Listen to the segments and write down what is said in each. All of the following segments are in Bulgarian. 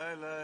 I love.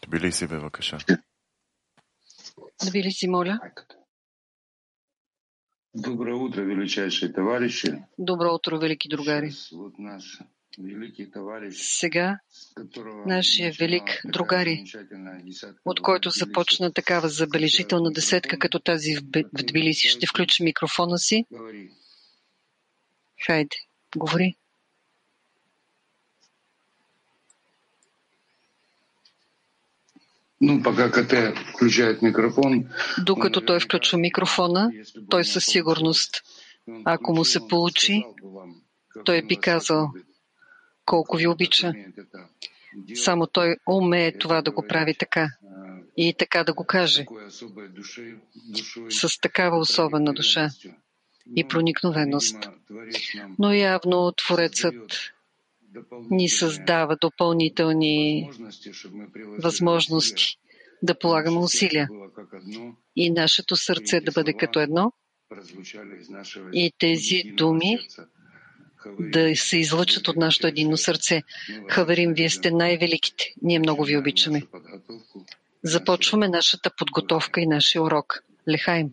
תביליסי, בבקשה. Тбилиси, моля. Доброе утро, величайшие товарищи. Добро утро, велики другари. Вот наш великий товарищ, сега нашия велик другари, от който започна такава забележителна десетка, като тази в Тбилиси. Ще включи микрофона си. Хайде, говори. Ну, пока КТ включает микрофон, Докато той включва микрофона, той със сигурност, ако му се получи, той би казал колко ви обича. Само той умее това да го прави така и така да го каже, с такава особена душа и проникновеност. Но явно Творецът ни създава допълнителни възможности да полагаме усилия и нашето сърце да бъде като едно и тези думи да се излъчат от нашето единно сърце. Хаверим, вие сте най-великите. Ние много ви обичаме. Започваме нашата подготовка и нашия урок. Лехаем.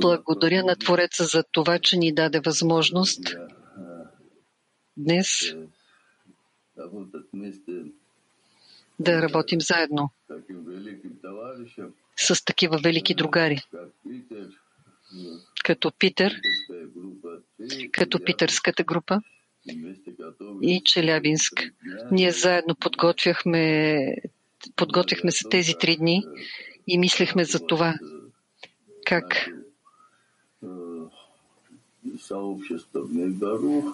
Благодаря на Твореца за това, че ни даде възможност днес да работим заедно с такива велики другари, като Питер, като Питърската група и Челябинск. Ние заедно подготвяхме, подготвяхме се тези три дни и мислехме за това, как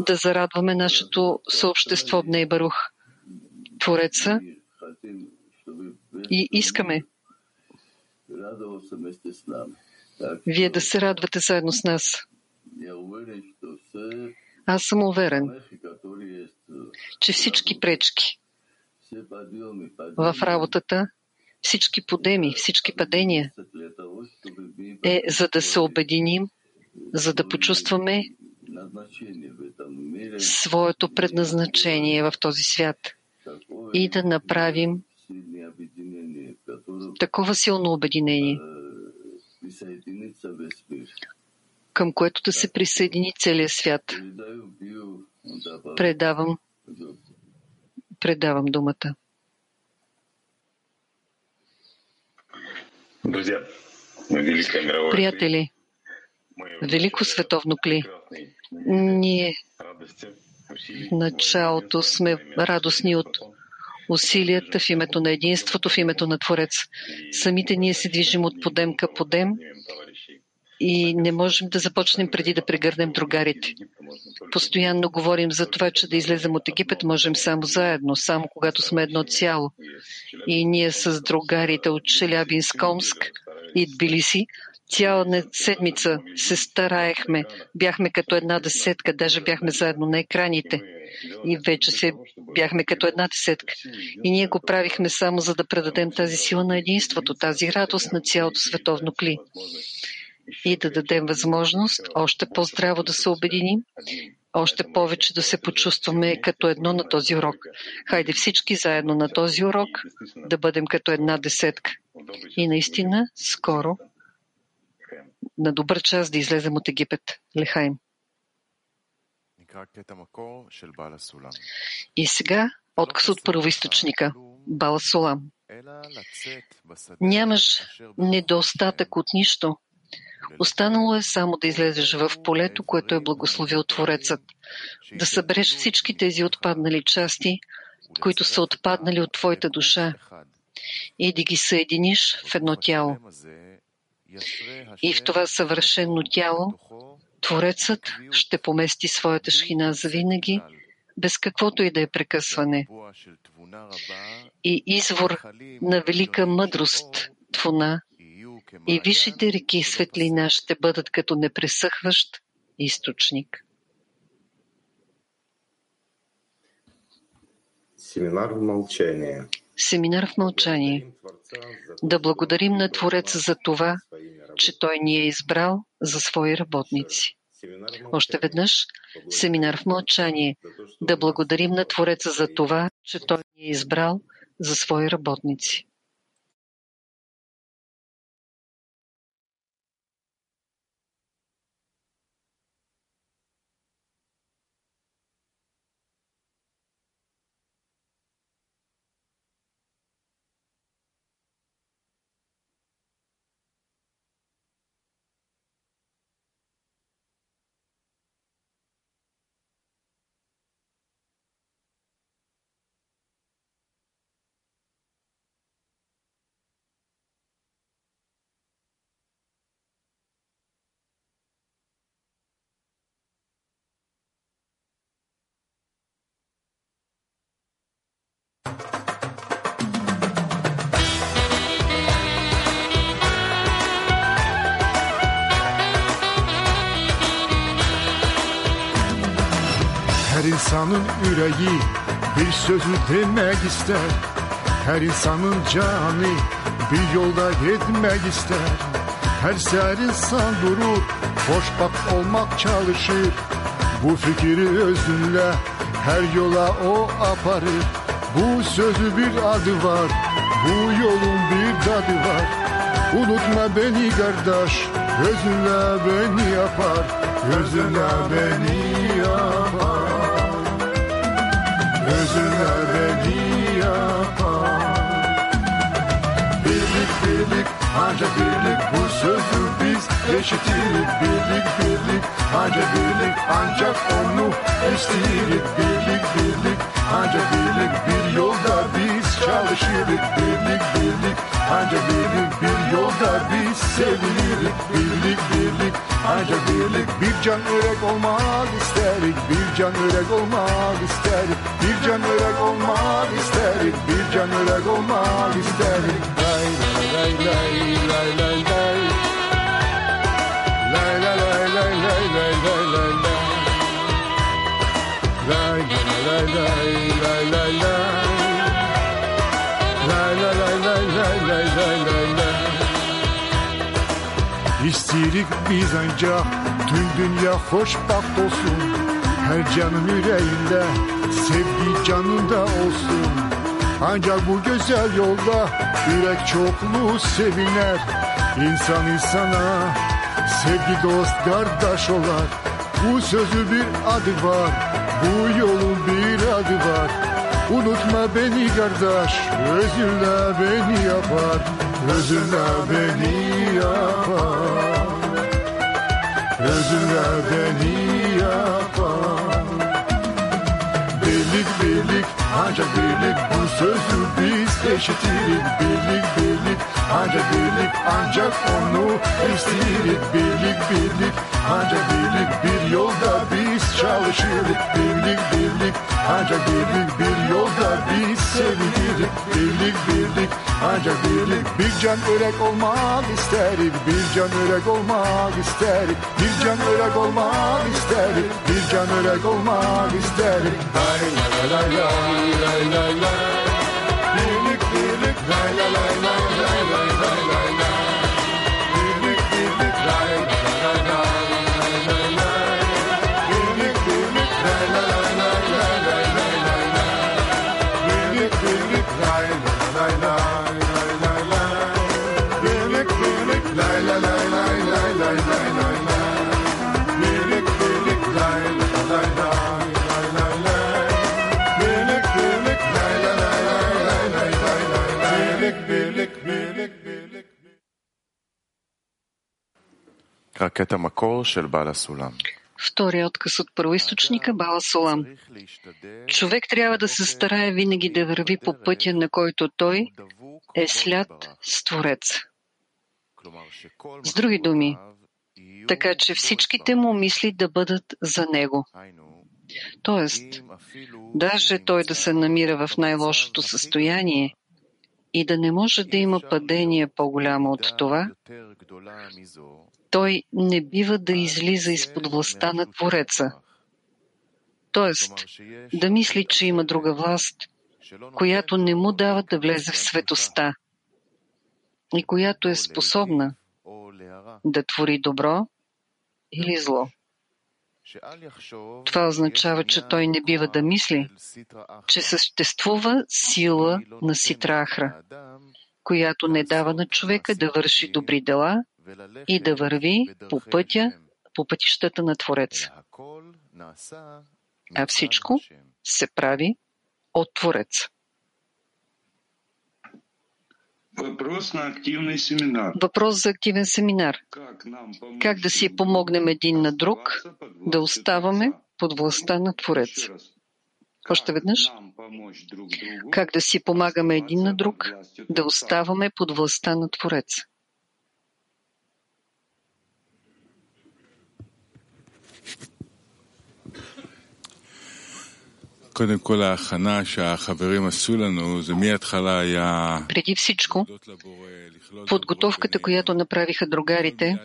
да зарадваме нашето съобщество в Нейбарух, Твореца, и искаме вие да се радвате заедно с нас. Аз съм уверен, че всички пречки в работата, всички подеми, всички падения е за да се обединим, за да почувстваме своето предназначение в този свят и да направим такова силно обединение, към което да се присъедини целият свят. Предавам, предавам думата. Друзья, великая мировая Приятели, велико световно кли, ние в началото сме радостни от усилията в името на единството, в името на Творец. Самите ние се движим от подем към подем и не можем да започнем преди да прегърнем другарите. Постоянно говорим за това, че да излезем от Египет можем само заедно, само когато сме едно цяло. И ние с другарите от Челябинск, Омск и Тбилиси Цяла седмица се стараехме. Бяхме като една десетка, даже бяхме заедно на екраните. И вече се бяхме като една десетка. И ние го правихме само за да предадем тази сила на единството, тази радост на цялото световно кли. И да дадем възможност още по-здраво да се обединим, още повече да се почувстваме като едно на този урок. Хайде всички заедно на този урок да бъдем като една десетка. И наистина, скоро на добър час да излезем от Египет. Лехайм. И сега отказ от първоисточника. Бала Сулам. Нямаш недостатък от нищо. Останало е само да излезеш в полето, което е благословил Творецът, да събереш всички тези отпаднали части, които са отпаднали от твоята душа и да ги съединиш в едно тяло. И в това съвършено тяло Творецът ще помести своята шхина за винаги, без каквото и да е прекъсване. И извор на велика мъдрост, Твуна, и висшите реки светлина ще бъдат като непресъхващ източник. Семинар в мълчание. Семинар в мълчание. Да благодарим на Твореца за това, че Той ни е избрал за свои работници. Още веднъж, семинар в мълчание. Да благодарим на Твореца за това, че Той ни е избрал за свои работници. Her insanın yüreği bir sözü demek ister. Her insanın canı bir yolda gitmek ister. Her ser insan durur, hoşbak olmak çalışır. Bu fikri özünle her yola o aparır. Bu sözü bir adı var, bu yolun bir tadı var. Unutma beni kardeş, gözünle beni yapar Gözünle beni yapar Gözünle beni yapar Birlik birlik ancak birlik bu sözü biz eşitirik Birlik birlik ancak birlik ancak onu isteyirik Birlik birlik ancak birlik bir yolda biz çalışırık Birlik birlik ancak birlik bir yolda biz sevinirik Birlik birlik ancak birlik bir can örek olmak isterik Bir can örek olmak isterik Bir can örek olmak isterik Bir can örek olmak isterik lay lay lay Lay lay lay lay lay lay lay lay lay Lay lay lay lay lay lay lay Lay İstirik biz ancak tüm dünya hoşbaht olsun. Her canın yüreğinde sevgi canında olsun. Ancak bu güzel yolda yürek çokluğu seviner İnsan insana sevgi dost kardeş olar Bu sözü bir adı var. Bu yolun bir adı var Unutma beni kardeş Özünle beni yapar Özünle beni yapar. Özünle beni yapar. Birlik birlik ancak birlik bu sözü biz eşitirik Birlik birlik. Ancak birlik ancak onu isteyirik Birlik birlik. Ancak birlik bir yolda biz çalışırık Birlik birlik. Ancak birlik bir yolda biz sevinirik. Birlik birlik. Ancak birlik bir Bir can örek olmak isterik. Bir can örek olmak isterik. Bir can örek olmak isterik. Bir can örek olmak isterik. Lay lay lay lay lay lay lay Birlik birlik lay lay lay lay Втори отказ от първоисточника Бала Сулам, Човек трябва да се старае винаги да върви по пътя, на който той е след с Творец. С други думи, така че всичките му мисли да бъдат за него. Тоест, даже той да се намира в най-лошото състояние и да не може да има падение по-голямо от това, той не бива да излиза изпод властта на Твореца. Тоест, да мисли, че има друга власт, която не му дава да влезе в светоста и която е способна да твори добро или зло. Това означава, че той не бива да мисли, че съществува сила на Ситрахра, която не дава на човека да върши добри дела и да върви по пътя, по пътищата на Твореца. А всичко се прави от Твореца. Вопрос на семинар. Въпрос за активен семинар. Как да си помогнем един на друг да оставаме под властта на Творец? Още веднъж. Как да си помагаме един на друг да оставаме под властта на Творец? Преди всичко, подготовката, която направиха другарите,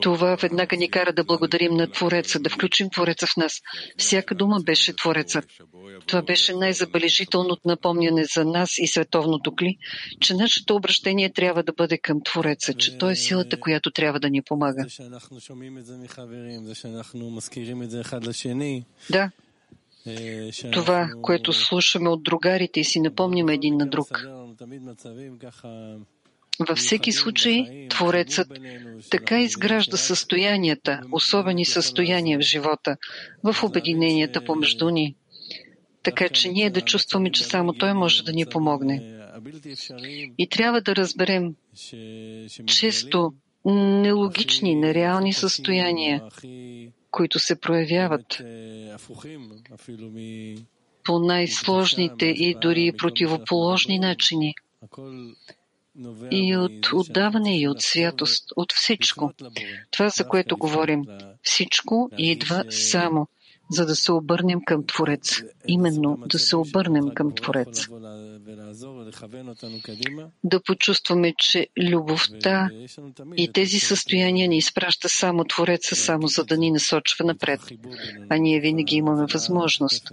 това веднага ни кара да благодарим на Твореца, да включим Твореца в нас. Всяка дума беше Творецът. Това беше най-забележителното напомняне за нас и световното кли, че нашето обращение трябва да бъде към Твореца, че Той е силата, която трябва да ни помага. Да, това, което слушаме от другарите и си напомним един на друг. Във всеки случай, Творецът така изгражда състоянията, особени състояния в живота, в обединенията помежду ни. Така че ние да чувстваме, че само Той може да ни помогне. И трябва да разберем често нелогични, нереални състояния, които се проявяват по най-сложните и дори противоположни начини и от отдаване и от святост, от всичко. Това, за което говорим, всичко идва само за да се обърнем към Творец. Именно да се обърнем към Творец. Да почувстваме, че любовта и тези състояния ни изпраща само Твореца, само за да ни насочва напред. А ние винаги имаме възможност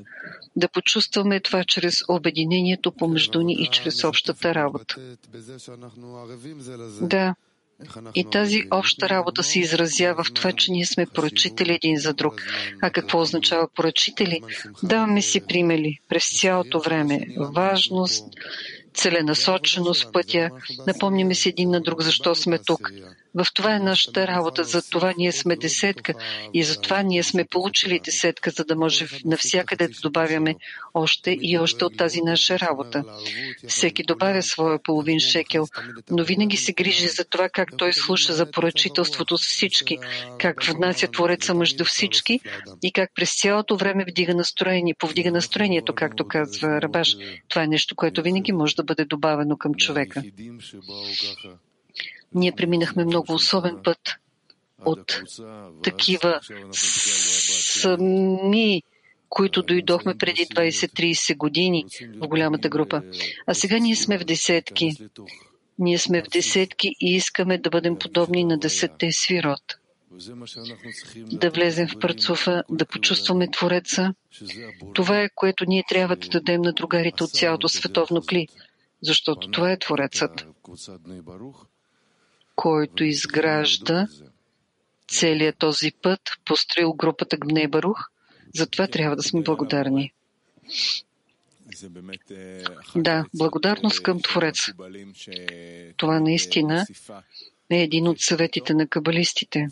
да почувстваме това чрез обединението помежду ни и чрез общата работа. Да, и тази обща работа се изразява в това, че ние сме поръчители един за друг. А какво означава поръчители? Даваме си примери през цялото време. Важност, целенасоченост пътя. Напомняме си един на друг защо сме тук. В това е нашата работа, за това ние сме десетка и за това ние сме получили десетка, за да може навсякъде да добавяме още и още от тази наша работа. Всеки добавя своя половин шекел, но винаги се грижи за това как той слуша за поръчителството с всички, как внася Твореца между всички и как през цялото време вдига настроение, повдига настроението, както казва Рабаш. Това е нещо, което винаги може да бъде добавено към човека. Ние преминахме много особен път от такива сами които дойдохме преди 20-30 години в голямата група. А сега ние сме в десетки. Ние сме в десетки и искаме да бъдем подобни на десетте свирот. Да влезем в парцуфа, да почувстваме Твореца. Това е, което ние трябва да дадем на другарите от цялото световно кли, защото това е Творецът, който изгражда целият този път, построил групата Гней Барух. Затова трябва да сме благодарни. Да, благодарност към Творец. Това наистина е един от съветите на кабалистите,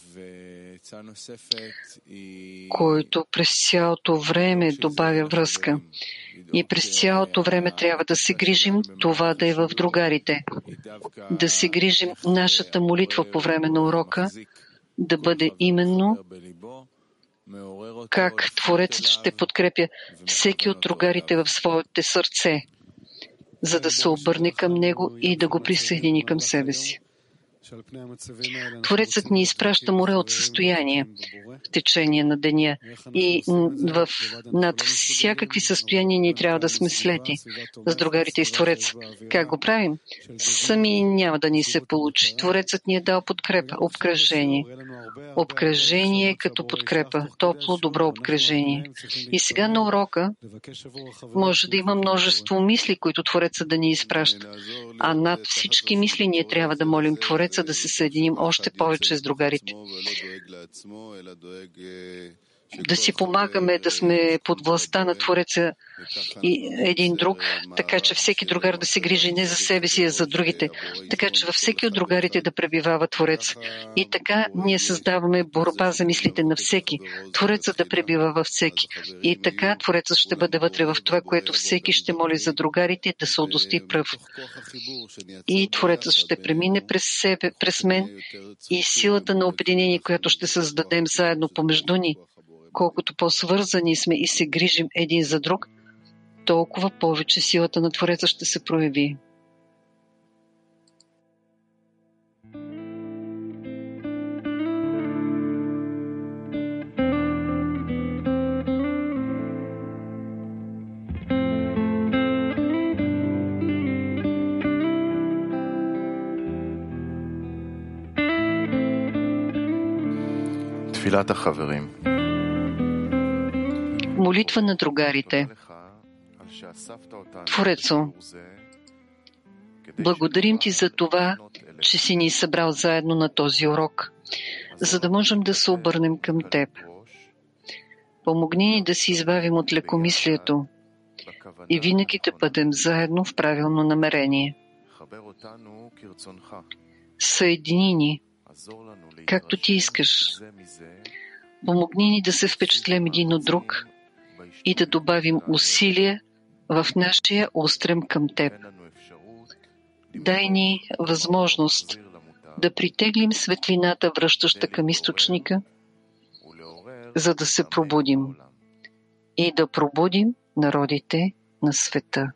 който през цялото време добавя връзка. И през цялото време трябва да се грижим това да е в другарите. Да се грижим нашата молитва по време на урока да бъде именно как Творецът ще подкрепя всеки от другарите в своите сърце, за да се обърне към него и да го присъедини към себе си. Творецът ни изпраща море от състояние в течение на деня и в, над всякакви състояния ние трябва да сме слети с другарите и с Творец. Как го правим? Сами няма да ни се получи. Творецът ни е дал подкрепа, обкръжение. Обкръжение като подкрепа. Топло, добро обкръжение. И сега на урока може да има множество мисли, които Творецът да ни изпраща. А над всички мисли ние трябва да молим Твореца да се съединим още повече с другарите да си помагаме да сме под властта на Твореца и един друг, така че всеки другар да се грижи не за себе си, а за другите, така че във всеки от другарите да пребивава Творец. И така ние създаваме борба за мислите на всеки, Твореца да пребива във всеки. И така Творецът ще бъде вътре в това, което всеки ще моли за другарите да се удости пръв. И Творецът ще премине през себе, през мен и силата на обединение, която ще създадем заедно помежду ни, колкото по-свързани сме и се грижим един за друг, толкова повече силата на Твореца ще се прояви. תפילת החברים молитва на другарите. Творецо, благодарим ти за това, че си ни събрал заедно на този урок, за да можем да се обърнем към теб. Помогни ни да си избавим от лекомислието и винаги да бъдем заедно в правилно намерение. Съедини ни, както ти искаш. Помогни ни да се впечатлим един от друг и да добавим усилия в нашия устрем към Теб. Дай ни възможност да притеглим светлината, връщаща към източника, за да се пробудим и да пробудим народите на света.